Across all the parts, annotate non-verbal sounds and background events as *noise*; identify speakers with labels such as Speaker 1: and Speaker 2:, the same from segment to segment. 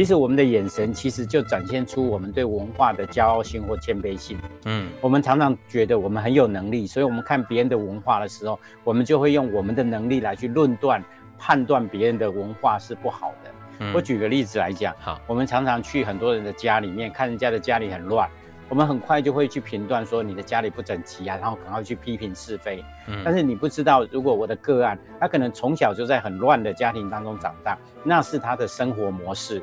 Speaker 1: 其实我们的眼神其实就展现出我们对文化的骄傲性或谦卑性。嗯，我们常常觉得我们很有能力，所以我们看别人的文化的时候，我们就会用我们的能力来去论断、判断别人的文化是不好的。嗯，我举个例子来讲，好，我们常常去很多人的家里面看人家的家里很乱。我们很快就会去评断说你的家里不整齐啊，然后赶快去批评是非。嗯，但是你不知道，如果我的个案，他可能从小就在很乱的家庭当中长大，那是他的生活模式。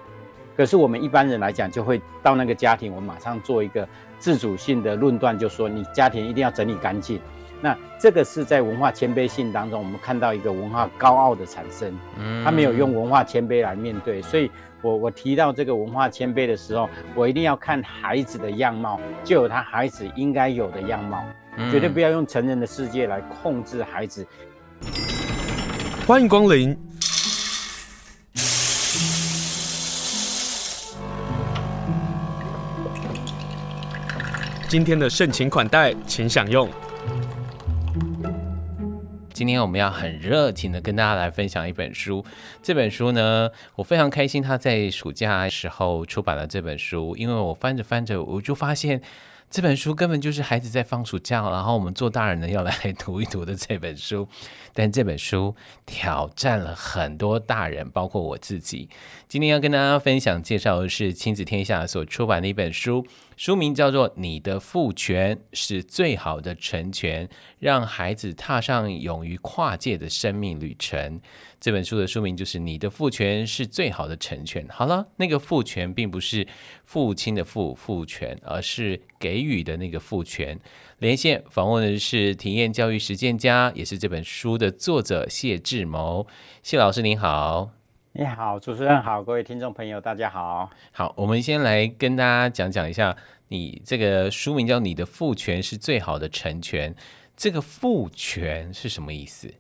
Speaker 1: 可是我们一般人来讲，就会到那个家庭，我们马上做一个自主性的论断，就说你家庭一定要整理干净。那这个是在文化谦卑性当中，我们看到一个文化高傲的产生。嗯，他没有用文化谦卑来面对，所以。我我提到这个文化谦卑的时候，我一定要看孩子的样貌，就有他孩子应该有的样貌，嗯、绝对不要用成人的世界来控制孩子。
Speaker 2: 欢迎光临，今天的盛情款待，请享用。
Speaker 3: 今天我们要很热情的跟大家来分享一本书。这本书呢，我非常开心，他在暑假时候出版了这本书。因为我翻着翻着，我就发现这本书根本就是孩子在放暑假，然后我们做大人的要 *laughs* 来读一读的这本书。但这本书挑战了很多大人，包括我自己。今天要跟大家分享介绍的是亲子天下所出版的一本书。书名叫做《你的父权是最好的成全》，让孩子踏上勇于跨界的生命旅程。这本书的书名就是《你的父权是最好的成全》。好了，那个父权并不是父亲的父父权，而是给予的那个父权。连线访问的是体验教育实践家，也是这本书的作者谢志谋。谢老师您好。
Speaker 1: 你好，主持人好，各位听众朋友，大家好。
Speaker 3: 好，我们先来跟大家讲讲一下，你这个书名叫《你的父权是最好的成全》，这个父权是什么意思？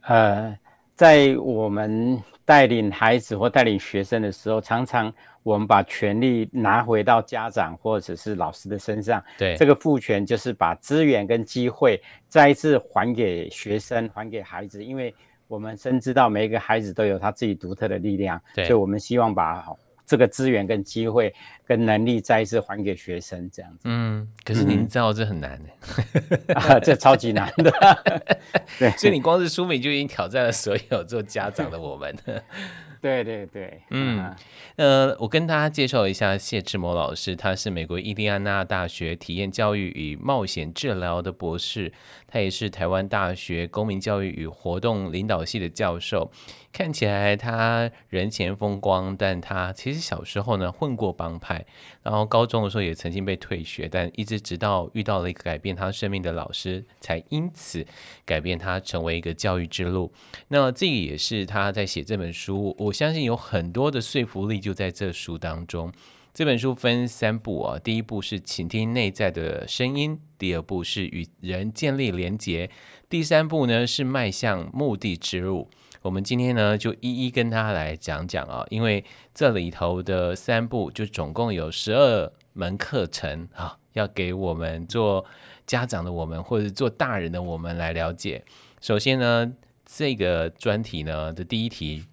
Speaker 1: 呃，在我们带领孩子或带领学生的时候，常常我们把权力拿回到家长或者是老师的身上。
Speaker 3: 对，
Speaker 1: 这个赋权就是把资源跟机会再一次还给学生，还给孩子，因为。我们深知道每一个孩子都有他自己独特的力量，对，所以我们希望把这个资源跟机会跟能力再一次还给学生，这样子。
Speaker 3: 嗯，可是您知道这很
Speaker 1: 难的、*laughs* 这超级难的。*laughs* 对，
Speaker 3: 所以你光是书名就已经挑战了所有做家长的我们。*laughs*
Speaker 1: 对对对，
Speaker 3: 嗯，呃，我跟大家介绍一下谢志摩老师，他是美国印第安纳大学体验教育与冒险治疗的博士，他也是台湾大学公民教育与活动领导系的教授。看起来他人前风光，但他其实小时候呢混过帮派，然后高中的时候也曾经被退学，但一直直到遇到了一个改变他生命的老师，才因此改变他成为一个教育之路。那这个也是他在写这本书，我相信有很多的说服力就在这书当中。这本书分三部啊，第一部是倾听内在的声音，第二部是与人建立连结，第三部呢是迈向目的之路。我们今天呢，就一一跟他来讲讲啊，因为这里头的三部就总共有十二门课程啊，要给我们做家长的我们，或者做大人的我们来了解。首先呢，这个专题呢的第一题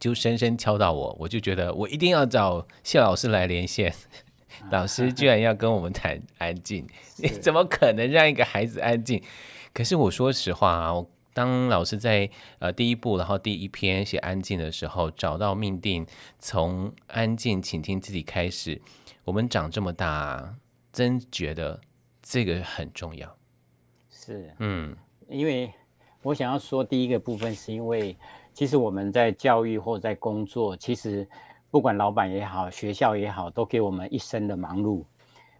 Speaker 3: 就深深敲到我，我就觉得我一定要找谢老师来连线。*laughs* 老师居然要跟我们谈安静，你 *laughs* 怎么可能让一个孩子安静？可是我说实话啊。当老师在呃第一步，然后第一篇写安静的时候，找到命定，从安静倾听自己开始。我们长这么大，真觉得这个很重要。
Speaker 1: 是，嗯，因为我想要说第一个部分，是因为其实我们在教育或在工作，其实不管老板也好，学校也好，都给我们一生的忙碌。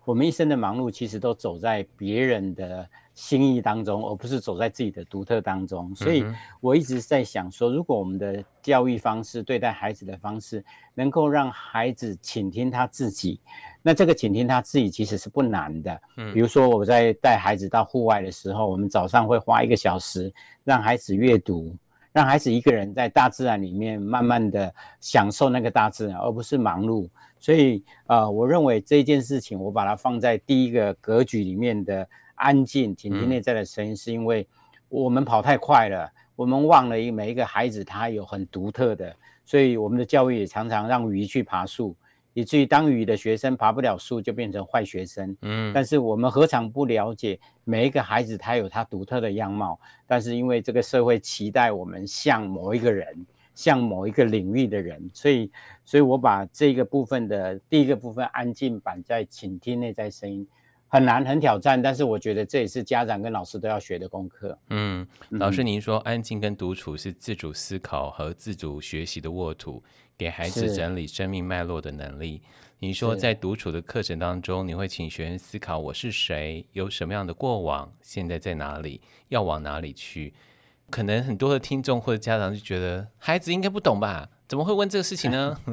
Speaker 1: 我们一生的忙碌，其实都走在别人的。心意当中，而不是走在自己的独特当中。所以我一直在想说，如果我们的教育方式、对待孩子的方式，能够让孩子倾听他自己，那这个倾听他自己其实是不难的。比如说我在带孩子到户外的时候，我们早上会花一个小时让孩子阅读，让孩子一个人在大自然里面慢慢的享受那个大自然，而不是忙碌。所以，呃，我认为这件事情，我把它放在第一个格局里面的。安静，倾听内在的声音，是因为我们跑太快了，我们忘了一每一个孩子他有很独特的，所以我们的教育也常常让鱼去爬树，以至于当鱼的学生爬不了树，就变成坏学生。嗯，但是我们何尝不了解每一个孩子他有他独特的样貌，但是因为这个社会期待我们像某一个人，像某一个领域的人，所以，所以我把这个部分的第一个部分安静版在倾听内在声音。很难，很挑战，但是我觉得这也是家长跟老师都要学的功课。
Speaker 3: 嗯，老师，您说安静跟独处是自主思考和自主学习的沃土，给孩子整理生命脉络的能力。您说在独处的课程当中，你会请学生思考我是谁，有什么样的过往，现在在哪里，要往哪里去？可能很多的听众或者家长就觉得孩子应该不懂吧？怎么会问这个事情呢？*laughs*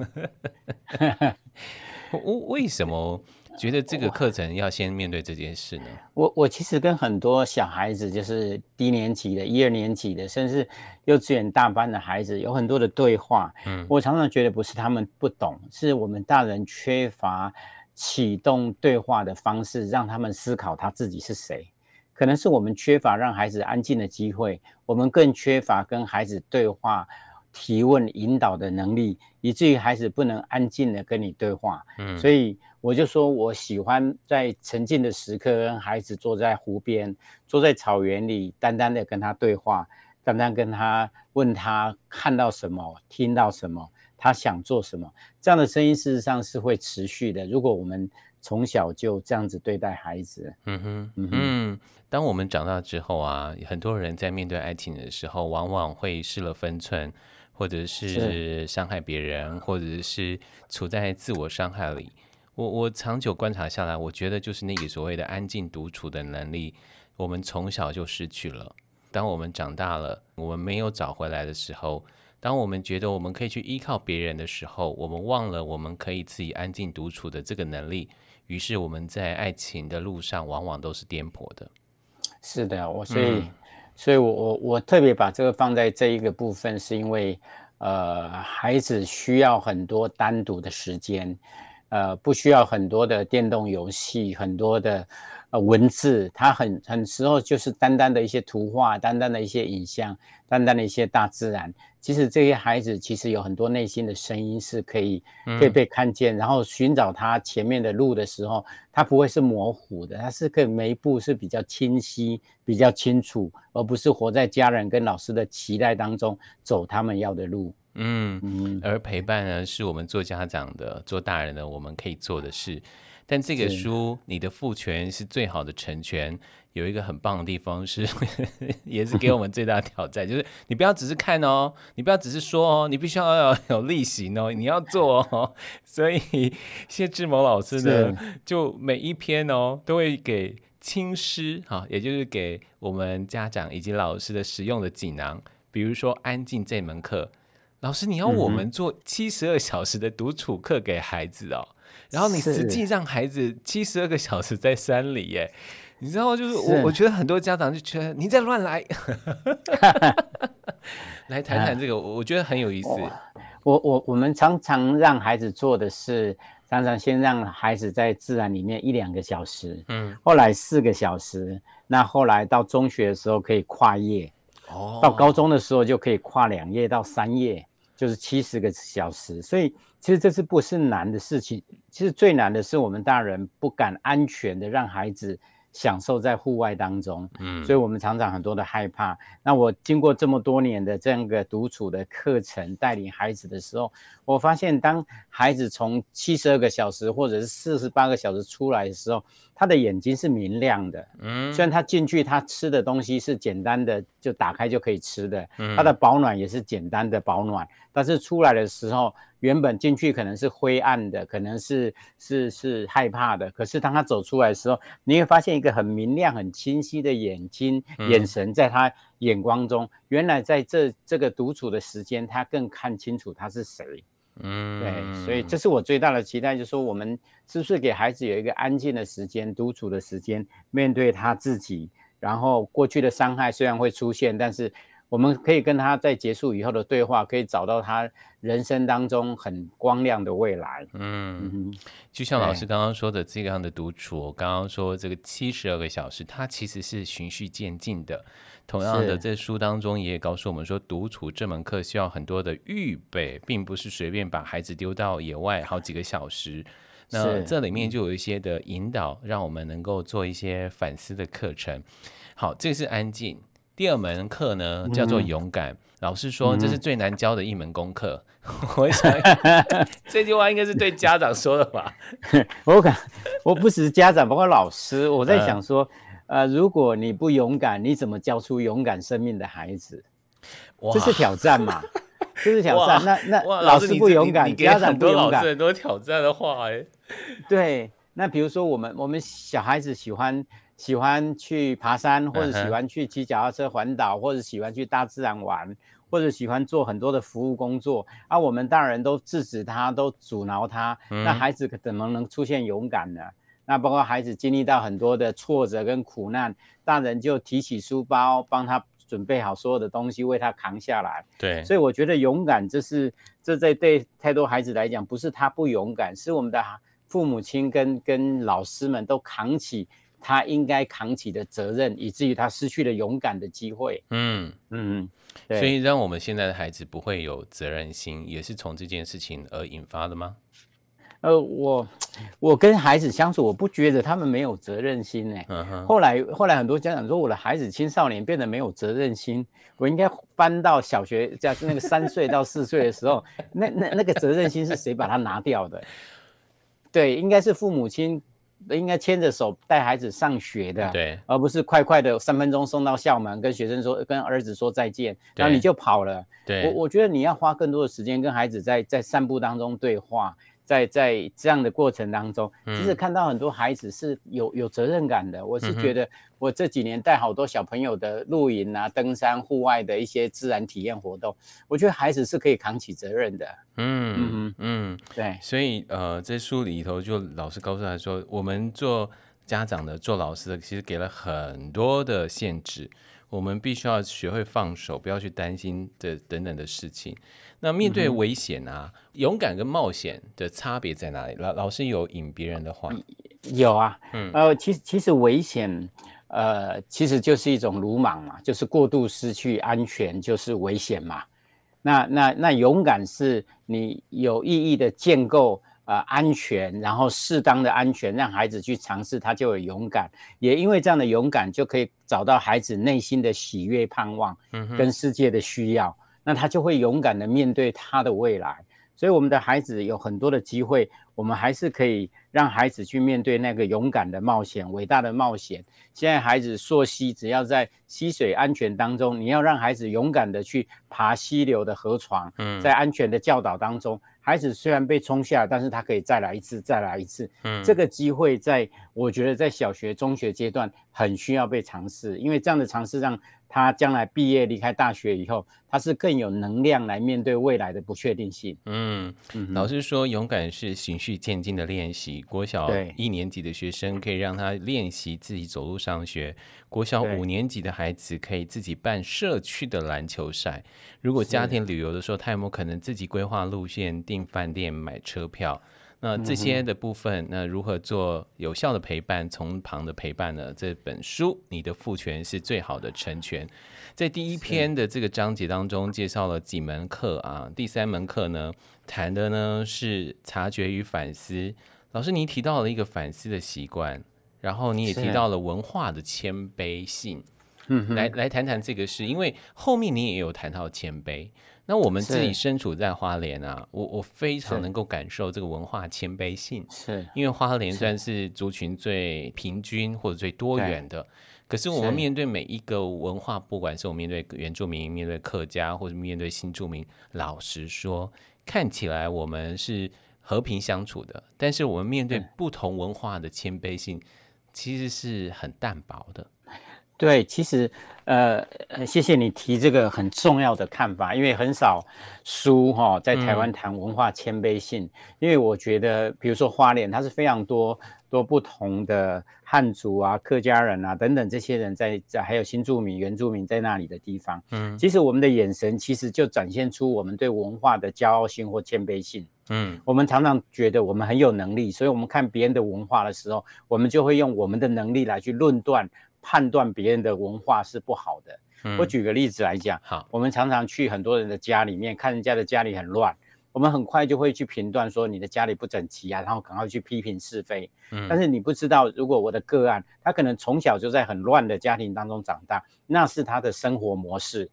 Speaker 3: 为为什么？觉得这个课程要先面对这件事呢？
Speaker 1: 我我其实跟很多小孩子，就是低年级的、一二年级的，甚至幼稚园大班的孩子，有很多的对话。嗯，我常常觉得不是他们不懂，是我们大人缺乏启动对话的方式，让他们思考他自己是谁。可能是我们缺乏让孩子安静的机会，我们更缺乏跟孩子对话。提问引导的能力，以至于孩子不能安静的跟你对话。嗯，所以我就说我喜欢在沉静的时刻，跟孩子坐在湖边，坐在草原里，单单的跟他对话，单单跟他问他看到什么，听到什么，他想做什么。这样的声音事实上是会持续的。如果我们从小就这样子对待孩子，
Speaker 3: 嗯哼，嗯哼，当我们长大之后啊，很多人在面对爱情的时候，往往会失了分寸。或者是伤害别人，或者是处在自我伤害里。我我长久观察下来，我觉得就是那个所谓的安静独处的能力，我们从小就失去了。当我们长大了，我们没有找回来的时候，当我们觉得我们可以去依靠别人的时候，我们忘了我们可以自己安静独处的这个能力。于是我们在爱情的路上，往往都是颠簸的。
Speaker 1: 是的，我所以。嗯所以我，我我我特别把这个放在这一个部分，是因为，呃，孩子需要很多单独的时间，呃，不需要很多的电动游戏，很多的呃文字，它很很时候就是单单的一些图画，单单的一些影像，单单的一些大自然。其实这些孩子其实有很多内心的声音是可以可以被看见，嗯、然后寻找他前面的路的时候，他不会是模糊的，他是可以每一步是比较清晰、比较清楚，而不是活在家人跟老师的期待当中走他们要的路。
Speaker 3: 嗯嗯，而陪伴呢，是我们做家长的、做大人的我们可以做的事。但这个书，你的父权是最好的成全。有一个很棒的地方是，*laughs* 也是给我们最大的挑战，就是你不要只是看哦，你不要只是说哦，你必须要有 *laughs* 有例行哦，你要做哦。*laughs* 所以谢志谋老师呢，就每一篇哦都会给亲师哈，也就是给我们家长以及老师的实用的锦囊。比如说安静这门课，老师你要我们做七十二小时的独处课给孩子哦，然后你实际让孩子七十二个小时在山里耶。你知道，就是我，我觉得很多家长就觉得你在乱来，*laughs* 来谈谈这个，*laughs* 我觉得很有意思。
Speaker 1: 我我我们常常让孩子做的是，常常先让孩子在自然里面一两个小时，嗯，后来四个小时，那后来到中学的时候可以跨页，哦，到高中的时候就可以跨两页到三页，就是七十个小时。所以其实这是不是难的事情？其实最难的是我们大人不敢安全的让孩子。享受在户外当中，嗯，所以我们常常很多的害怕。那我经过这么多年的这样一个独处的课程，带领孩子的时候，我发现当孩子从七十二个小时或者是四十八个小时出来的时候，他的眼睛是明亮的，嗯，虽然他进去他吃的东西是简单的，就打开就可以吃的，嗯，他的保暖也是简单的保暖，但是出来的时候。原本进去可能是灰暗的，可能是是是害怕的。可是当他走出来的时候，你会发现一个很明亮、很清晰的眼睛、眼神，在他眼光中，嗯、原来在这这个独处的时间，他更看清楚他是谁。嗯，对，所以这是我最大的期待，就是说我们是不是给孩子有一个安静的时间、独处的时间，面对他自己。然后过去的伤害虽然会出现，但是。我们可以跟他在结束以后的对话，可以找到他人生当中很光亮的未来。
Speaker 3: 嗯，就像老师刚刚说的这样的独处，我刚刚说这个七十二个小时，它其实是循序渐进的。同样的，在书当中也告诉我们说，独处这门课需要很多的预备，并不是随便把孩子丢到野外好几个小时。那这里面就有一些的引导，让我们能够做一些反思的课程。好，这是安静。第二门课呢，叫做勇敢。嗯、老师说，这是最难教的一门功课。嗯、*laughs* 我想 *laughs* 这句话应该是对家长说的吧？*laughs*
Speaker 1: 我感我不只是家长，包括老师，我在想说，呃，呃，如果你不勇敢，你怎么教出勇敢生命的孩子？这是挑战嘛？这是挑战。那那老师不勇敢，家长不勇敢，
Speaker 3: 很多挑战的话，哎，
Speaker 1: 对。那比如说，我们我们小孩子喜欢。喜欢去爬山，或者喜欢去骑脚踏车环岛，或者喜欢去大自然玩，或者喜欢做很多的服务工作。啊，我们大人都制止他，都阻挠他，那孩子怎么能出现勇敢呢？那包括孩子经历到很多的挫折跟苦难，大人就提起书包，帮他准备好所有的东西，为他扛下来。
Speaker 3: 对，
Speaker 1: 所以我觉得勇敢，这是这在对太多孩子来讲，不是他不勇敢，是我们的父母亲跟跟老师们都扛起。他应该扛起的责任，以至于他失去了勇敢的机会。
Speaker 3: 嗯嗯，所以让我们现在的孩子不会有责任心，也是从这件事情而引发的吗？
Speaker 1: 呃，我我跟孩子相处，我不觉得他们没有责任心呢。嗯。后来后来很多家长说，我的孩子青少年变得没有责任心，我应该搬到小学，在那个三岁到四岁的时候，*laughs* 那那那个责任心是谁把他拿掉的？对，应该是父母亲。应该牵着手带孩子上学的，
Speaker 3: 对，
Speaker 1: 而不是快快的三分钟送到校门，跟学生说，跟儿子说再见，然后你就跑了。
Speaker 3: 对，
Speaker 1: 我我觉得你要花更多的时间跟孩子在在散步当中对话。在在这样的过程当中，其实看到很多孩子是有有责任感的。嗯、我是觉得，我这几年带好多小朋友的露营啊、登山、户外的一些自然体验活动，我觉得孩子是可以扛起责任的。
Speaker 3: 嗯嗯嗯，
Speaker 1: 对。
Speaker 3: 所以呃，在书里头就老师告诉他说，我们做家长的、做老师的，其实给了很多的限制。我们必须要学会放手，不要去担心的等等的事情。那面对危险啊，嗯、勇敢跟冒险的差别在哪里？老老师有引别人的话，
Speaker 1: 有啊，嗯，呃，其实其实危险，呃，其实就是一种鲁莽嘛，就是过度失去安全就是危险嘛。那那那勇敢是你有意义的建构。呃，安全，然后适当的安全，让孩子去尝试，他就有勇敢。也因为这样的勇敢，就可以找到孩子内心的喜悦、盼望，跟世界的需要，嗯、那他就会勇敢的面对他的未来。所以，我们的孩子有很多的机会，我们还是可以让孩子去面对那个勇敢的冒险、伟大的冒险。现在孩子溯溪，只要在溪水安全当中，你要让孩子勇敢的去爬溪流的河床，在安全的教导当中。孩子虽然被冲下，但是他可以再来一次，再来一次。嗯，这个机会在，我觉得在小学、中学阶段很需要被尝试，因为这样的尝试让他将来毕业离开大学以后，他是更有能量来面对未来的不确定性。
Speaker 3: 嗯，嗯老师说，勇敢是循序渐进的练习。国小一年级的学生可以让他练习自己走路上学。国小五年级的孩子可以自己办社区的篮球赛。如果家庭旅游的时候，他有没有可能自己规划路线、订饭店、买车票？那这些的部分，那如何做有效的陪伴、从旁的陪伴呢？这本书《你的父权是最好的成全》在第一篇的这个章节当中介绍了几门课啊。第三门课呢，谈的呢是察觉与反思。老师，您提到了一个反思的习惯。然后你也提到了文化的谦卑性，嗯哼，来来谈谈这个事，因为后面你也有谈到谦卑。那我们自己身处在花莲啊，我我非常能够感受这个文化谦卑性，是。因为花莲算是族群最平均或者最多元的。可是我们面对每一个文化，不管是我们面对原住民、面对客家，或者面对新住民，老实说，看起来我们是和平相处的，但是我们面对不同文化的谦卑性。其实是很淡薄的，
Speaker 1: 对，其实，呃，谢谢你提这个很重要的看法，因为很少书哈、哦、在台湾谈文化谦卑性，嗯、因为我觉得，比如说花莲，它是非常多多不同的汉族啊、客家人啊等等这些人在在，还有新住民、原住民在那里的地方，嗯，其实我们的眼神其实就展现出我们对文化的骄傲性或谦卑性，嗯，我们常常觉得我们很有能力，所以我们看别人的文化的时候，我们就会用我们的能力来去论断。判断别人的文化是不好的。嗯、我举个例子来讲，好，我们常常去很多人的家里面，看人家的家里很乱，我们很快就会去评断说你的家里不整齐啊，然后赶快去批评是非。嗯，但是你不知道，如果我的个案，他可能从小就在很乱的家庭当中长大，那是他的生活模式。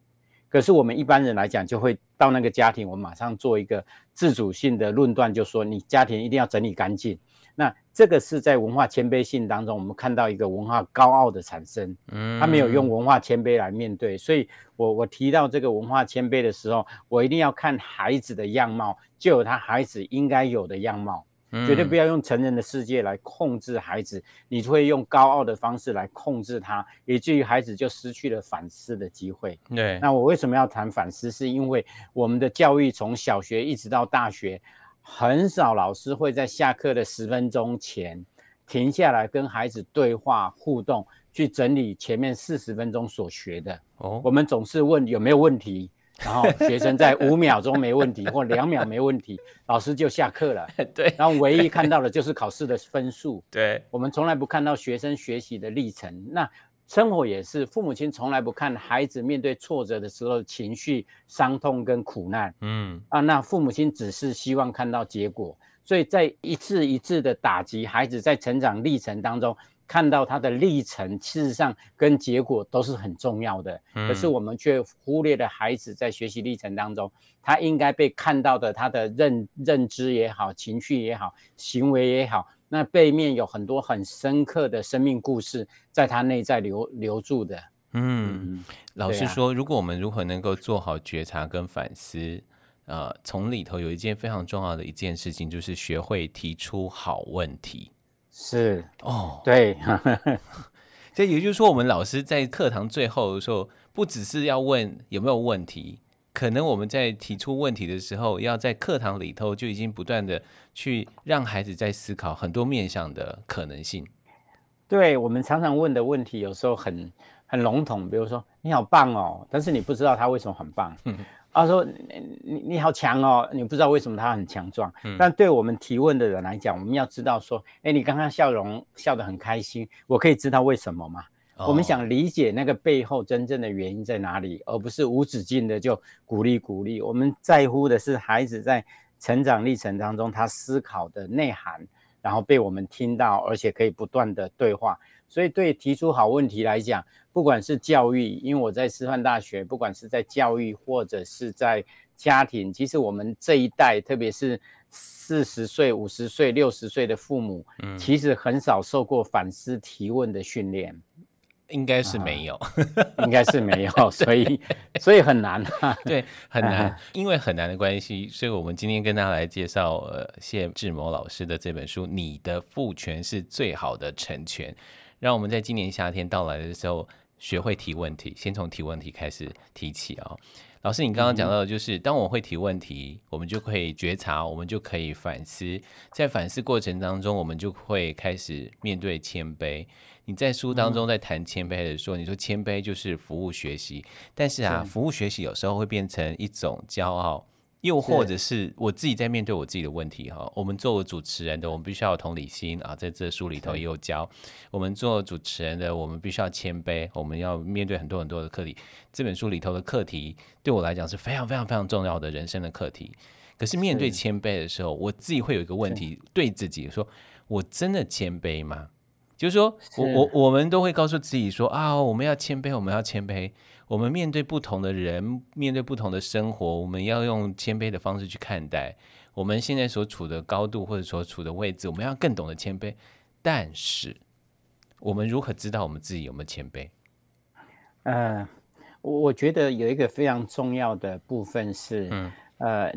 Speaker 1: 可是我们一般人来讲，就会到那个家庭，我们马上做一个自主性的论断，就说你家庭一定要整理干净。那这个是在文化谦卑性当中，我们看到一个文化高傲的产生，嗯，他没有用文化谦卑来面对，所以我我提到这个文化谦卑的时候，我一定要看孩子的样貌，就有他孩子应该有的样貌，绝对不要用成人的世界来控制孩子，你会用高傲的方式来控制他，以至于孩子就失去了反思的机会。对，那我为什么要谈反思？是因为我们的教育从小学一直到大学。很少老师会在下课的十分钟前停下来跟孩子对话互动，去整理前面四十分钟所学的。哦，我们总是问有没有问题，然后学生在五秒钟没问题 *laughs* 或两秒没问题，老师就下课了。*laughs* 对，然后唯一看到的就是考试的分数。*laughs* 对，我们从来不看到学生学习的历程。那。生活也是，父母亲从来不看孩子面对挫折的时候情绪、伤痛跟苦难。嗯啊，那父母亲只是希望看到结果，所以在一次一次的打击孩子在成长历程当中，看到他的历程，事实上跟结果都是很重要的。嗯，可是我们却忽略了孩子在学习历程当中，他应该被看到的他的认认知也好、情绪也好、行为也好。那背面有很多很深刻的生命故事，在他内在留留住的。
Speaker 3: 嗯，嗯老实说，啊、如果我们如何能够做好觉察跟反思，呃，从里头有一件非常重要的一件事情，就是学会提出好问题。
Speaker 1: 是哦，对。*laughs*
Speaker 3: 这也就是说，我们老师在课堂最后的时候，不只是要问有没有问题。可能我们在提出问题的时候，要在课堂里头就已经不断的去让孩子在思考很多面向的可能性。
Speaker 1: 对，我们常常问的问题，有时候很很笼统，比如说你好棒哦，但是你不知道他为什么很棒。嗯，他说你你好强哦，你不知道为什么他很强壮。嗯，但对我们提问的人来讲，我们要知道说，哎，你刚刚笑容笑得很开心，我可以知道为什么吗？我们想理解那个背后真正的原因在哪里，而不是无止境的就鼓励鼓励。我们在乎的是孩子在成长历程当中他思考的内涵，然后被我们听到，而且可以不断的对话。所以对提出好问题来讲，不管是教育，因为我在师范大学，不管是在教育或者是在家庭，其实我们这一代，特别是四十岁、五十岁、六十岁的父母，嗯，其实很少受过反思提问的训练。*laughs*
Speaker 3: 应该是没有，
Speaker 1: 啊、应该是没有，所以所以很难、啊，
Speaker 3: 对，很难，因为很难的关系，所以我们今天跟大家来介绍呃谢志谋老师的这本书《你的父权是最好的成全》，让我们在今年夏天到来的时候学会提问题，先从提问题开始提起啊、哦。老师，你刚刚讲到的就是，当我会提问题，我们就可以觉察，我们就可以反思，在反思过程当中，我们就会开始面对谦卑。你在书当中在谈谦卑的时候，你说谦卑就是服务学习，但是啊，服务学习有时候会变成一种骄傲，又或者是我自己在面对我自己的问题哈。我们作为主持人的，我们必须要有同理心啊，在这书里头也有教我们做主持人的，我们必须要谦卑，我们要面对很多很多的课题。这本书里头的课题对我来讲是非常非常非常重要的人生的课题。可是面对谦卑的时候，我自己会有一个问题，对自己说：我真的谦卑吗？就是说，我我我们都会告诉自己说啊，我们要谦卑，我们要谦卑。我们面对不同的人，面对不同的生活，我们要用谦卑的方式去看待我们现在所处的高度或者所处的位置。我们要更懂得谦卑。但是，我们如何知道我们自己有没有谦卑？
Speaker 1: 呃，我觉得有一个非常重要的部分是，嗯，呃，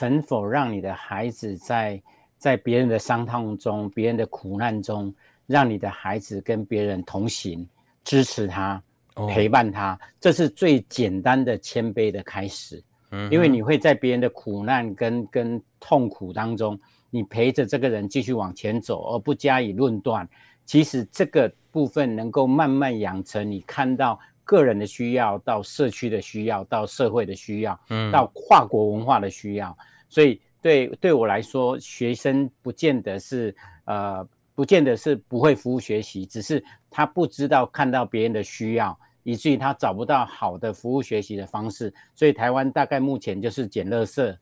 Speaker 1: 能否让你的孩子在在别人的伤痛中、别人的苦难中。让你的孩子跟别人同行，支持他，陪伴他，这是最简单的谦卑的开始。嗯，因为你会在别人的苦难跟跟痛苦当中，你陪着这个人继续往前走，而不加以论断。其实这个部分能够慢慢养成，你看到个人的需要，到社区的需要，到社会的需要，嗯，到跨国文化的需要。所以对对我来说，学生不见得是呃，不见得是不会服务学习，只是他不知道看到别人的需要。以至于他找不到好的服务学习的方式，所以台湾大概目前就是捡垃圾，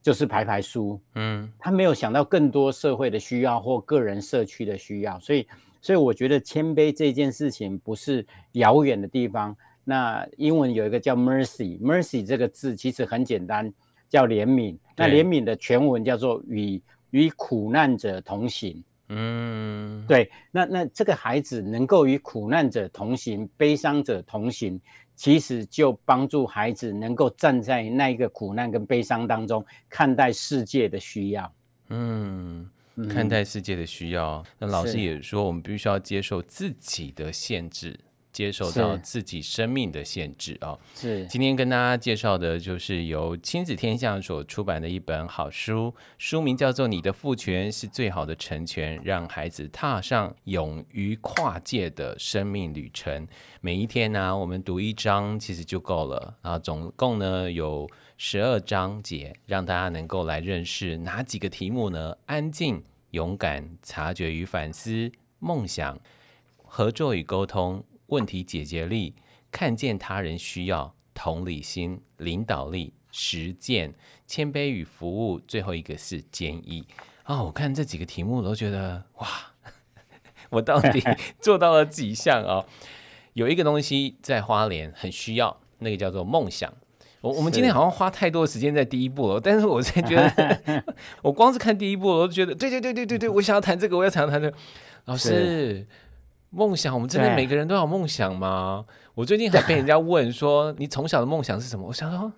Speaker 1: 就是排排书，嗯，他没有想到更多社会的需要或个人社区的需要，所以，所以我觉得谦卑这件事情不是遥远的地方。那英文有一个叫 mercy，mercy 这个字其实很简单，叫怜悯。那怜悯的全文叫做与与苦难者同行。嗯，对，那那这个孩子能够与苦难者同行、悲伤者同行，其实就帮助孩子能够站在那一个苦难跟悲伤当中，看待世界的需要。嗯，
Speaker 3: 看待世界的需要。那老师也说，我们必须要接受自己的限制。接受到自己生命的限制啊！是今天跟大家介绍的，就是由亲子天下所出版的一本好书，书名叫做《你的父权是最好的成全》，让孩子踏上勇于跨界的生命旅程。每一天呢、啊，我们读一章其实就够了啊！总共呢有十二章节，让大家能够来认识哪几个题目呢？安静、勇敢、察觉与反思、梦想、合作与沟通。问题解决力、看见他人需要、同理心、领导力、实践、谦卑与服务，最后一个是坚毅。哦，我看这几个题目我都觉得哇，*laughs* 我到底做到了几项啊、哦？*laughs* 有一个东西在花莲很需要，那个叫做梦想。我我们今天好像花太多时间在第一步了，但是我才觉得，*laughs* 我光是看第一步，我都觉得对对对对对对，我想要谈这个，我要想要谈这个，老师。梦想，我们真的每个人都有梦想吗？我最近还被人家问说，*laughs* 你从小的梦想是什么？我想说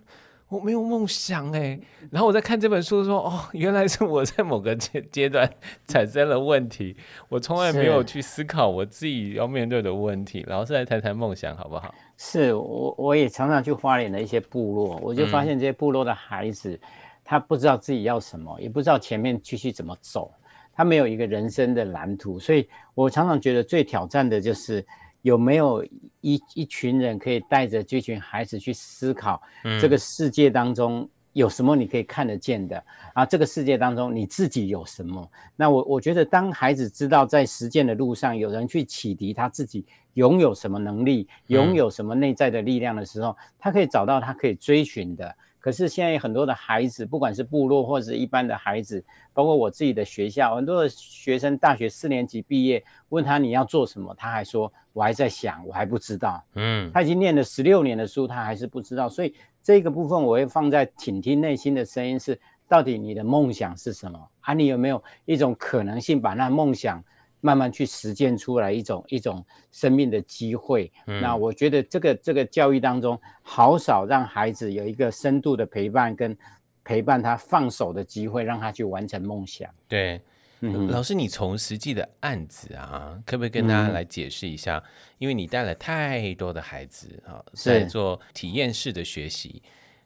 Speaker 3: 我没有梦想哎。然后我在看这本书说，哦，原来是我在某个阶阶段产生了问题，我从来没有去思考我自己要面对的问题。老师来谈谈梦想好不好？
Speaker 1: 是我我也常常去花莲的一些部落，我就发现这些部落的孩子，嗯、他不知道自己要什么，也不知道前面继续怎么走。他没有一个人生的蓝图，所以我常常觉得最挑战的就是有没有一一群人可以带着这群孩子去思考，这个世界当中有什么你可以看得见的，啊，这个世界当中你自己有什么？那我我觉得当孩子知道在实践的路上有人去启迪他自己拥有什么能力，拥有什么内在的力量的时候，他可以找到他可以追寻的。可是现在有很多的孩子，不管是部落或者是一般的孩子，包括我自己的学校，很多的学生大学四年级毕业，问他你要做什么，他还说我还在想，我还不知道。嗯，他已经念了十六年的书，他还是不知道。所以这个部分我会放在倾听内心的声音是，到底你的梦想是什么？啊，你有没有一种可能性把那梦想？慢慢去实践出来一种一种生命的机会。嗯，那我觉得这个这个教育当中，好少让孩子有一个深度的陪伴跟陪伴他放手的机会，让他去完成梦想。
Speaker 3: 对，嗯，老师，你从实际的案子啊，可不可以跟大家来解释一下？嗯，因为你带了太多的孩子啊，在做体验式的学习，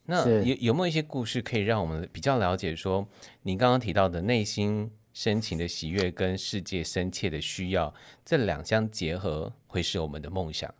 Speaker 3: 那有有没有一些故事可以让我们比较了解？说你刚刚提到的内心。深情的喜悦跟世界深切的需要，这两相结合会是我们的梦想。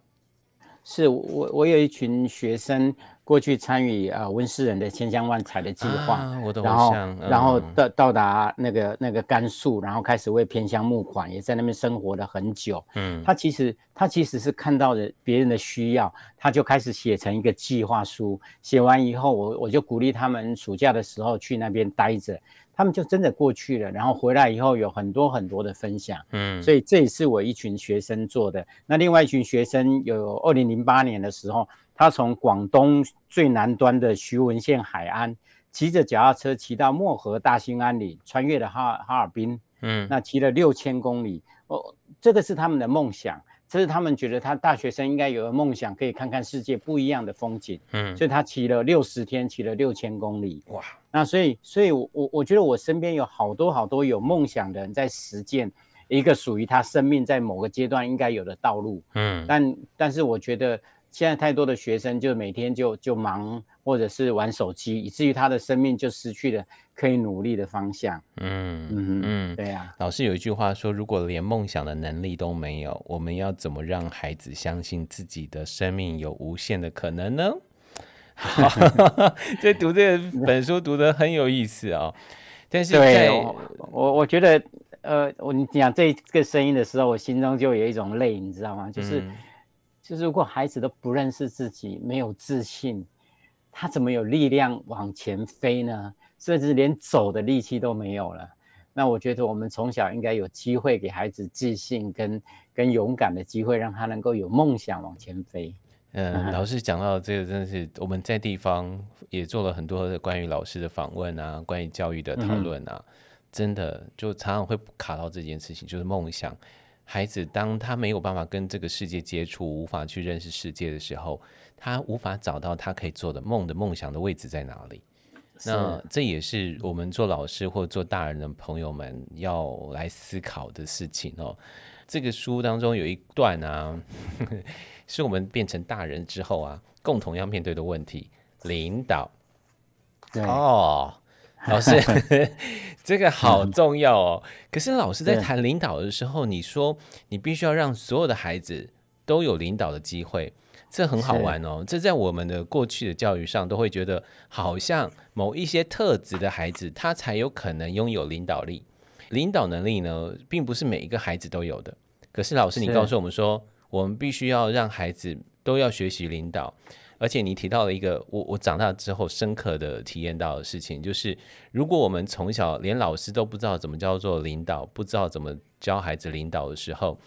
Speaker 1: 是我，我有一群学生过去参与啊温世仁的千乡万彩的计划，啊、我的然后、嗯、然后到到达那个那个甘肃，然后开始为偏乡募款，也在那边生活了很久。嗯，他其实他其实是看到了别人的需要，他就开始写成一个计划书。写完以后，我我就鼓励他们暑假的时候去那边待着。他们就真的过去了，然后回来以后有很多很多的分享，嗯，所以这也是我一群学生做的。那另外一群学生有二零零八年的时候，他从广东最南端的徐闻县海安，骑着脚踏车骑到漠河大兴安岭，穿越了哈哈尔滨，嗯，那骑了六千公里，哦，这个是他们的梦想。这是他们觉得他大学生应该有个梦想，可以看看世界不一样的风景。嗯，所以他骑了六十天，骑了六千公里。哇！那所以，所以我我我觉得我身边有好多好多有梦想的人在实践，一个属于他生命在某个阶段应该有的道路。嗯，但但是我觉得现在太多的学生就每天就就忙，或者是玩手机，以至于他的生命就失去了可以努力的方向。嗯嗯嗯，对呀、啊。
Speaker 3: 老师有一句话说：“如果连梦想的能力都没有，我们要怎么让孩子相信自己的生命有无限的可能呢？” *laughs* 这读这本书读得很有意思啊、哦。但是在
Speaker 1: 我我，觉得，呃，我你讲这个声音的时候，我心中就有一种泪，你知道吗？就是，嗯、就是如果孩子都不认识自己，没有自信，他怎么有力量往前飞呢？甚至连走的力气都没有了。那我觉得我们从小应该有机会给孩子自信跟跟勇敢的机会，让他能够有梦想往前飞。
Speaker 3: 嗯，老师讲到这个，真的是我们在地方也做了很多的关于老师的访问啊，关于教育的讨论啊，嗯、真的就常常会卡到这件事情，就是梦想。孩子当他没有办法跟这个世界接触，无法去认识世界的时候，他无法找到他可以做的梦的梦想的位置在哪里。那这也是我们做老师或做大人的朋友们要来思考的事情哦。这个书当中有一段啊。呵 *laughs* 呵是我们变成大人之后啊，共同要面对的问题。领导，
Speaker 1: 对
Speaker 3: 哦，老师，*laughs* 这个好重要哦。可是老师在谈领导的时候，你说你必须要让所有的孩子都有领导的机会，这很好玩哦。这在我们的过去的教育上，都会觉得好像某一些特质的孩子，他才有可能拥有领导力。领导能力呢，并不是每一个孩子都有的。可是老师，你告诉我们说。我们必须要让孩子都要学习领导，而且你提到了一个我我长大之后深刻的体验到的事情，就是如果我们从小连老师都不知道怎么叫做领导，不知道怎么教孩子领导的时候，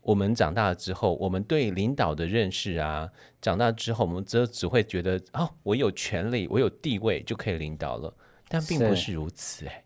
Speaker 3: 我们长大之后，我们对领导的认识啊，长大之后我们只只会觉得哦，我有权利，我有地位就可以领导了，但并不是如此哎。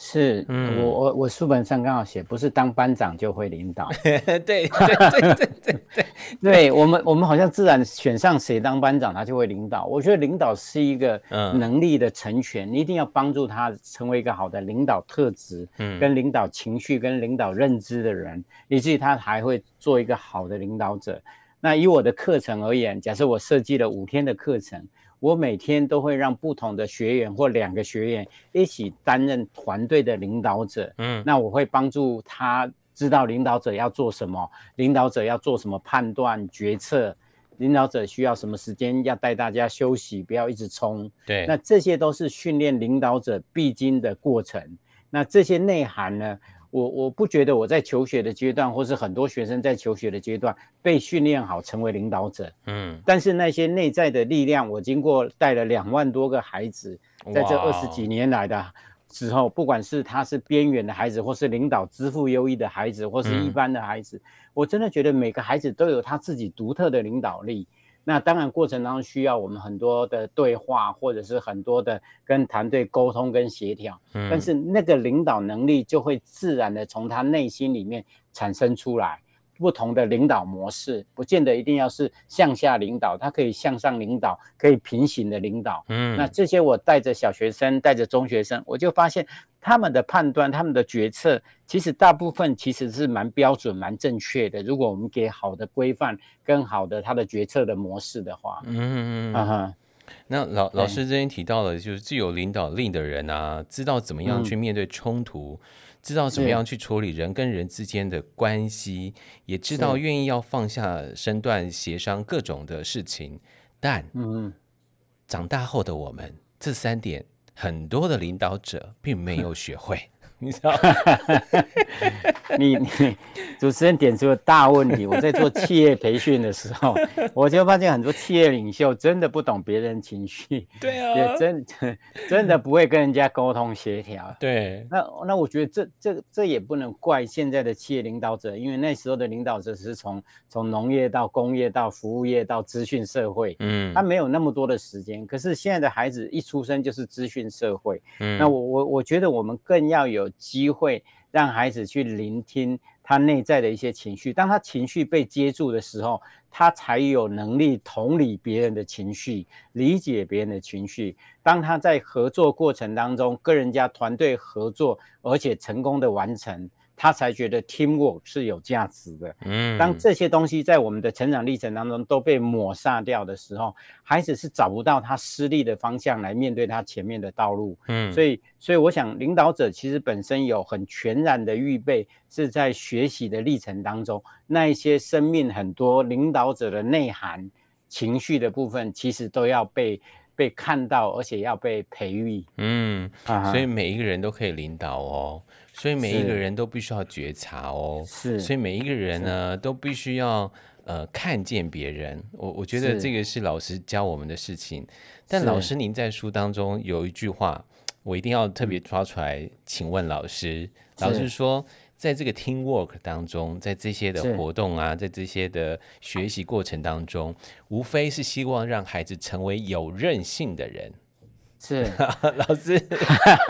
Speaker 1: 是，嗯、我我我书本上刚好写，不是当班长就会领导。
Speaker 3: 对对对对对对，
Speaker 1: 对我们我们好像自然选上谁当班长，他就会领导。我觉得领导是一个能力的成全，嗯、你一定要帮助他成为一个好的领导特质，嗯，跟领导情绪跟领导认知的人，以至于他还会做一个好的领导者。那以我的课程而言，假设我设计了五天的课程。我每天都会让不同的学员或两个学员一起担任团队的领导者，嗯，那我会帮助他知道领导者要做什么，领导者要做什么判断决策，领导者需要什么时间要带大家休息，不要一直冲，
Speaker 3: 对，
Speaker 1: 那这些都是训练领导者必经的过程。那这些内涵呢？我我不觉得我在求学的阶段，或是很多学生在求学的阶段被训练好成为领导者，嗯，但是那些内在的力量，我经过带了两万多个孩子，在这二十几年来的时候，不管是他是边缘的孩子，或是领导资赋优异的孩子，或是一般的孩子，我真的觉得每个孩子都有他自己独特的领导力。那当然，过程当中需要我们很多的对话，或者是很多的跟团队沟通跟协调。嗯，但是那个领导能力就会自然的从他内心里面产生出来。不同的领导模式，不见得一定要是向下领导，他可以向上领导，可以平行的领导。嗯，那这些我带着小学生，带着中学生，我就发现他们的判断，他们的决策，其实大部分其实是蛮标准、蛮正确的。如果我们给好的规范跟好的他的决策的模式的话，嗯嗯嗯，啊哈。
Speaker 3: 那老老师之前提到了，就是具有领导力的人啊，知道怎么样去面对冲突。嗯知道怎么样去处理人跟人之间的关系，也知道愿意要放下身段协商各种的事情，但嗯，长大后的我们这三点，很多的领导者并没有学会。你知道，*laughs*
Speaker 1: 你你主持人点出了大问题。我在做企业培训的时候，*laughs* 我就发现很多企业领袖真的不懂别人情绪，
Speaker 3: 对啊，
Speaker 1: 也真真的不会跟人家沟通协调。
Speaker 3: 对，
Speaker 1: 那那我觉得这这这也不能怪现在的企业领导者，因为那时候的领导者是从从农业到工业到服务业到资讯社会，嗯，他没有那么多的时间。可是现在的孩子一出生就是资讯社会，嗯，那我我我觉得我们更要有。机会让孩子去聆听他内在的一些情绪，当他情绪被接住的时候，他才有能力同理别人的情绪，理解别人的情绪。当他在合作过程当中跟人家团队合作，而且成功的完成，他才觉得 teamwork 是有价值的。
Speaker 3: 嗯，
Speaker 1: 当这些东西在我们的成长历程当中都被抹杀掉的时候，孩子是找不到他失利的方向来面对他前面的道路。嗯，所以，所以我想，领导者其实本身有很全然的预备，是在学习的历程当中，那一些生命很多领导者的内涵、情绪的部分，其实都要被。被看到，而且要被培育。
Speaker 3: 嗯，所以每一个人都可以领导哦，所以每一个人都必须要觉察哦，是，所以每一个人呢都必须要呃看见别人。我我觉得这个是老师教我们的事情。但老师您在书当中有一句话，我一定要特别抓出来，请问老师，老师说。在这个 teamwork 当中，在这些的活动啊，在这些的学习过程当中，无非是希望让孩子成为有韧性的人。
Speaker 1: 是 *laughs*
Speaker 3: 老师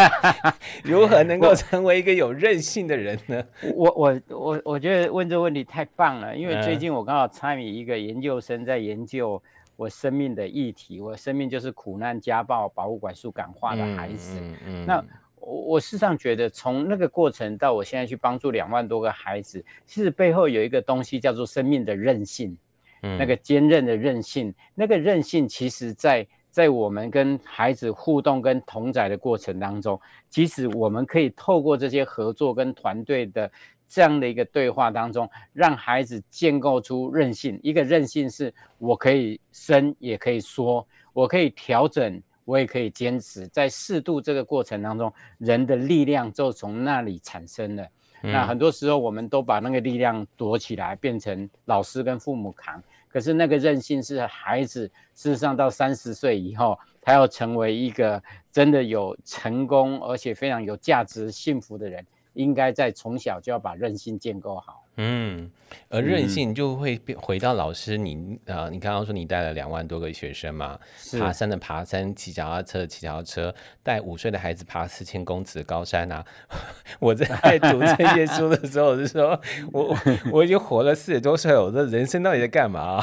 Speaker 3: *laughs* 如何能够成为一个有韧性的人呢？
Speaker 1: 我我我我觉得问这个问题太棒了，因为最近我刚好参与一个研究生在研究我生命的议题，我生命就是苦难、家暴、保护管束感化的孩子。嗯嗯，那。我我事实上觉得，从那个过程到我现在去帮助两万多个孩子，其实背后有一个东西叫做生命的韧性，嗯，那个坚韧的韧性，那个韧性，其实在在我们跟孩子互动跟同在的过程当中，其实我们可以透过这些合作跟团队的这样的一个对话当中，让孩子建构出韧性。一个韧性是我可以伸，也可以缩，我可以调整。我也可以坚持，在适度这个过程当中，人的力量就从那里产生了。嗯。那很多时候，我们都把那个力量躲起来，变成老师跟父母扛。可是那个韧性是孩子，事实上到三十岁以后，他要成为一个真的有成功而且非常有价值、幸福的人，应该在从小就要把韧性建构好。
Speaker 3: 嗯，而韧性就会回到老师你，你、嗯、啊，你刚刚说你带了两万多个学生嘛，爬山的爬山，骑脚踏车的骑脚踏车，带五岁的孩子爬四千公尺的高山啊！*laughs* 我在读这些书的时候，我就说我 *laughs* 我已经活了四十多岁，我的人生到底在干嘛？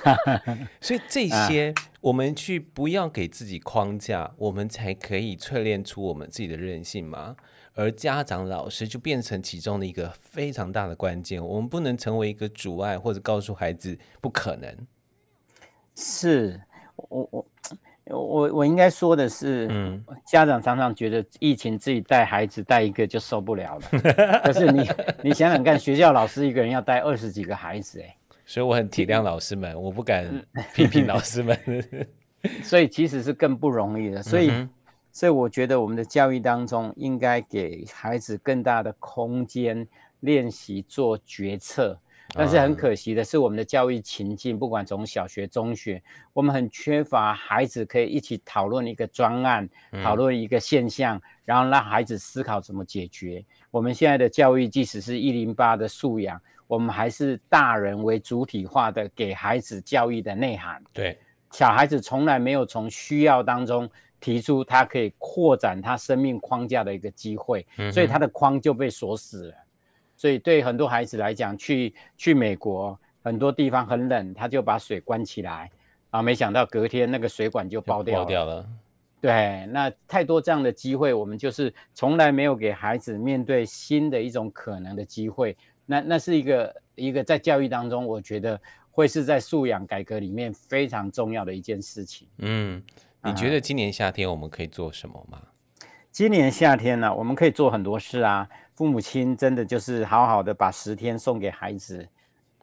Speaker 3: *laughs* 所以这些我们去不要给自己框架，我们才可以淬炼出我们自己的韧性嘛。而家长、老师就变成其中的一个非常大的关键，我们不能成为一个阻碍，或者告诉孩子不可能。
Speaker 1: 是我我我我应该说的是，嗯，家长常常觉得疫情自己带孩子带一个就受不了了，可是你 *laughs* 你想想看，学校老师一个人要带二十几个孩子，哎，
Speaker 3: 所以我很体谅老师们，我不敢批评 *laughs* 老师们，
Speaker 1: 所以其实是更不容易的，所以。嗯所以我觉得我们的教育当中应该给孩子更大的空间练习做决策，但是很可惜的是，我们的教育情境，不管从小学、中学，我们很缺乏孩子可以一起讨论一个专案，讨论一个现象，然后让孩子思考怎么解决。我们现在的教育，即使是一零八的素养，我们还是大人为主体化的给孩子教育的内涵。
Speaker 3: 对，
Speaker 1: 小孩子从来没有从需要当中。提出他可以扩展他生命框架的一个机会，所以他的框就被锁死了。所以对很多孩子来讲，去去美国很多地方很冷，他就把水关起来，啊，没想到隔天那个水管就爆掉了。爆掉了。对，那太多这样的机会，我们就是从来没有给孩子面对新的一种可能的机会。那那是一个一个在教育当中，我觉得会是在素养改革里面非常重要的一件事情。
Speaker 3: 嗯。你觉得今年夏天我们可以做什么吗？
Speaker 1: 今年夏天呢、啊，我们可以做很多事啊。父母亲真的就是好好的把十天送给孩子，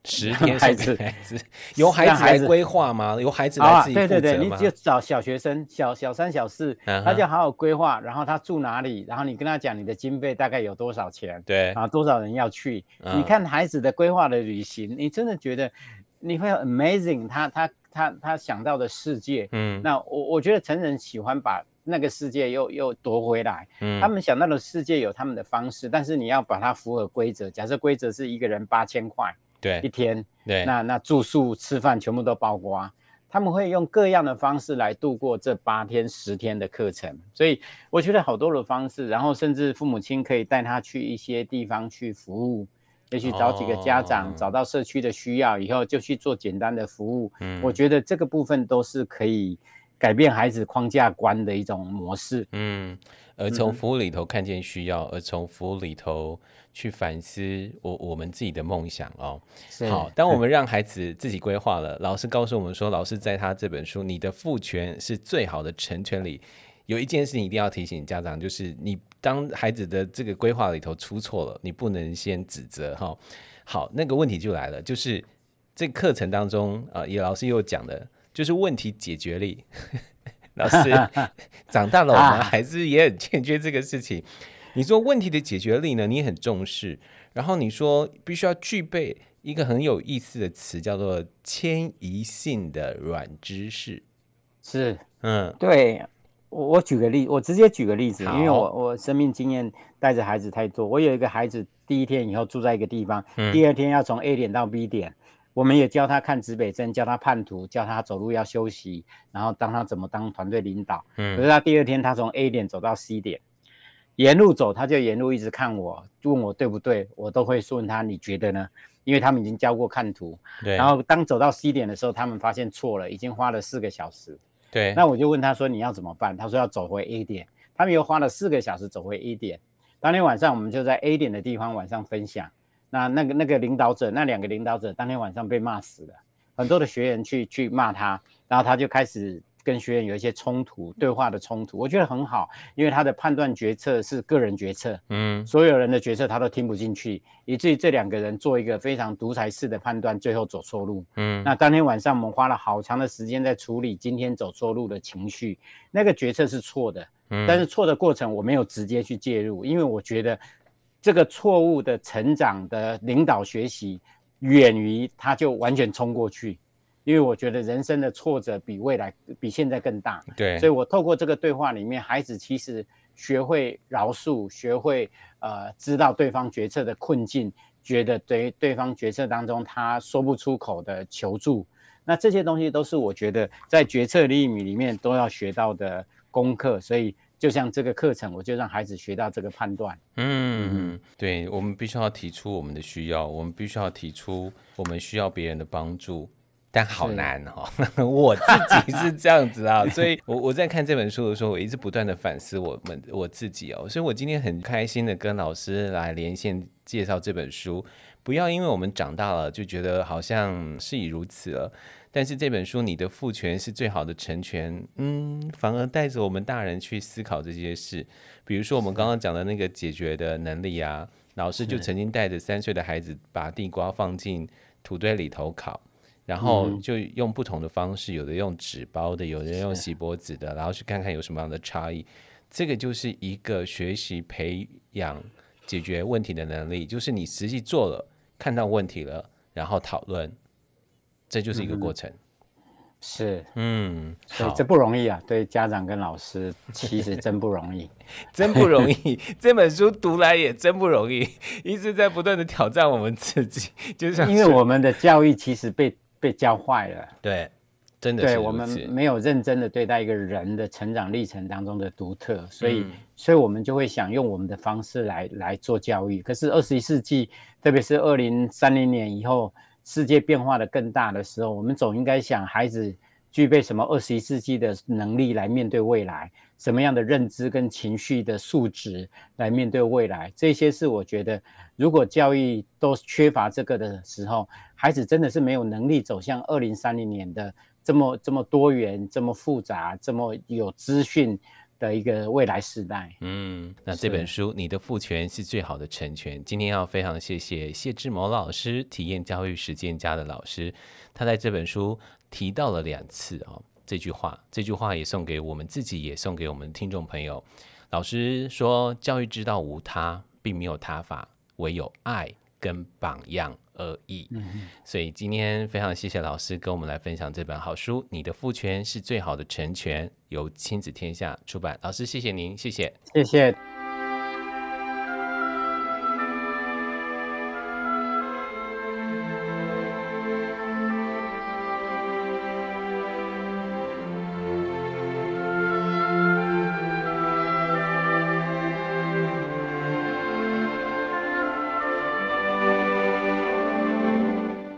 Speaker 3: 十天孩子，孩子由孩子来规划吗？由孩子来自己负
Speaker 1: 责对对对，你就找小学生，小小三、小四，他就好好规划，然后他住哪里，然后你跟他讲你的经费大概有多少钱，
Speaker 3: 对，
Speaker 1: 啊，多少人要去，嗯、你看孩子的规划的旅行，你真的觉得你会 amazing，他他。他他想到的世界，嗯，那我我觉得成人喜欢把那个世界又又夺回来，嗯，他们想到的世界有他们的方式，但是你要把它符合规则。假设规则是一个人八千块，
Speaker 3: 对，
Speaker 1: 一天，
Speaker 3: 对，
Speaker 1: 那那住宿吃饭全部都包括，他们会用各样的方式来度过这八天十天的课程。所以我觉得好多的方式，然后甚至父母亲可以带他去一些地方去服务。也许找几个家长，找到社区的需要以后，就去做简单的服务。嗯，我觉得这个部分都是可以改变孩子框架观的一种模式。
Speaker 3: 嗯，而从服务里头看见需要，嗯、而从服务里头去反思我我们自己的梦想哦。好，当我们让孩子自己规划了，老师告诉我们说，老师在他这本书《你的父权是最好的成全》里，有一件事情一定要提醒家长，就是你当孩子的这个规划里头出错了，你不能先指责哈、哦。好，那个问题就来了，就是这课程当中啊，也老师又讲的。就是问题解决力，老师 *laughs* 长大了，我们还是也很欠缺这个事情。你说问题的解决力呢？你很重视，然后你说必须要具备一个很有意思的词，叫做迁移性的软知识。
Speaker 1: 是，嗯，对我我举个例，我直接举个例子，因为我我生命经验带着孩子太多，我有一个孩子，第一天以后住在一个地方，嗯、第二天要从 A 点到 B 点。我们也教他看指北针，教他判图，教他走路要休息，然后当他怎么当团队领导。嗯，可是他第二天他从 A 点走到 C 点，沿路走他就沿路一直看我，问我对不对，我都会问他你觉得呢？因为他们已经教过看图。对。然后当走到 C 点的时候，他们发现错了，已经花了四个小时。对。那我就问他说你要怎么办？他说要走回 A 点。他们又花了四个小时走回 A 点。当天晚上我们就在 A 点的地方晚上分享。那那个那个领导者，那两个领导者当天晚上被骂死了，很多的学员去去骂他，然后他就开始跟学员有一些冲突，对话的冲突，我觉得很好，因为他的判断决策是个人决策，嗯，所有人的决策他都听不进去，以至于这两个人做一个非常独裁式的判断，最后走错路，嗯，那当天晚上我们花了好长的时间在处理今天走错路的情绪，那个决策是错的，嗯，但是错的过程我没有直接去介入，因为我觉得。这个错误的成长的领导学习，远于他就完全冲过去，因为我觉得人生的挫折比未来比现在更大。对，所以我透过这个对话里面，孩子其实学会饶恕，学会呃知道对方决策的困境，觉得对对方决策当中他说不出口的求助，那这些东西都是我觉得在决策力里面都要学到的功课，所以。就像这个课程，我就让孩子学到这个判断。
Speaker 3: 嗯，嗯对，我们必须要提出我们的需要，我们必须要提出我们需要别人的帮助，但好难哈、哦。*laughs* 我自己是这样子啊，所以我我在看这本书的时候，我一直不断的反思我们我自己哦。所以我今天很开心的跟老师来连线介绍这本书。不要因为我们长大了就觉得好像事已如此了。但是这本书，你的父权是最好的成全，嗯，反而带着我们大人去思考这些事。比如说我们刚刚讲的那个解决的能力啊，老师就曾经带着三岁的孩子把地瓜放进土堆里头烤，然后就用不同的方式，有的用纸包的，有的用锡箔纸的，然后去看看有什么样的差异。这个就是一个学习培养解决问题的能力，就是你实际做了，看到问题了，然后讨论。这就是一个过程，
Speaker 1: 嗯、是，
Speaker 3: 嗯，
Speaker 1: 所以这不容易啊，对家长跟老师，其实真不容易，*laughs*
Speaker 3: 真不容易。这本书读来也真不容易，一直在不断的挑战我们自己，*laughs* 就是
Speaker 1: 因为我们的教育其实被被教坏了，
Speaker 3: 对，真的是，
Speaker 1: 对我们没有认真的对待一个人的成长历程当中的独特，所以，嗯、所以我们就会想用我们的方式来来做教育。可是二十一世纪，特别是二零三零年以后。世界变化的更大的时候，我们总应该想孩子具备什么二十一世纪的能力来面对未来，什么样的认知跟情绪的素质来面对未来。这些是我觉得，如果教育都缺乏这个的时候，孩子真的是没有能力走向二零三零年的这么这么多元、这么复杂、这么有资讯。的一个未来时代，
Speaker 3: 嗯，那这本书《你的父权是最好的成全》，今天要非常谢谢谢志谋老师，体验教育实践家的老师，他在这本书提到了两次啊、哦，这句话，这句话也送给我们自己，也送给我们听众朋友。老师说，教育之道无他，并没有他法，唯有爱跟榜样。而已，所以今天非常谢谢老师跟我们来分享这本好书《你的父权是最好的成全》，由亲子天下出版。老师，谢谢您，谢谢，
Speaker 1: 谢谢。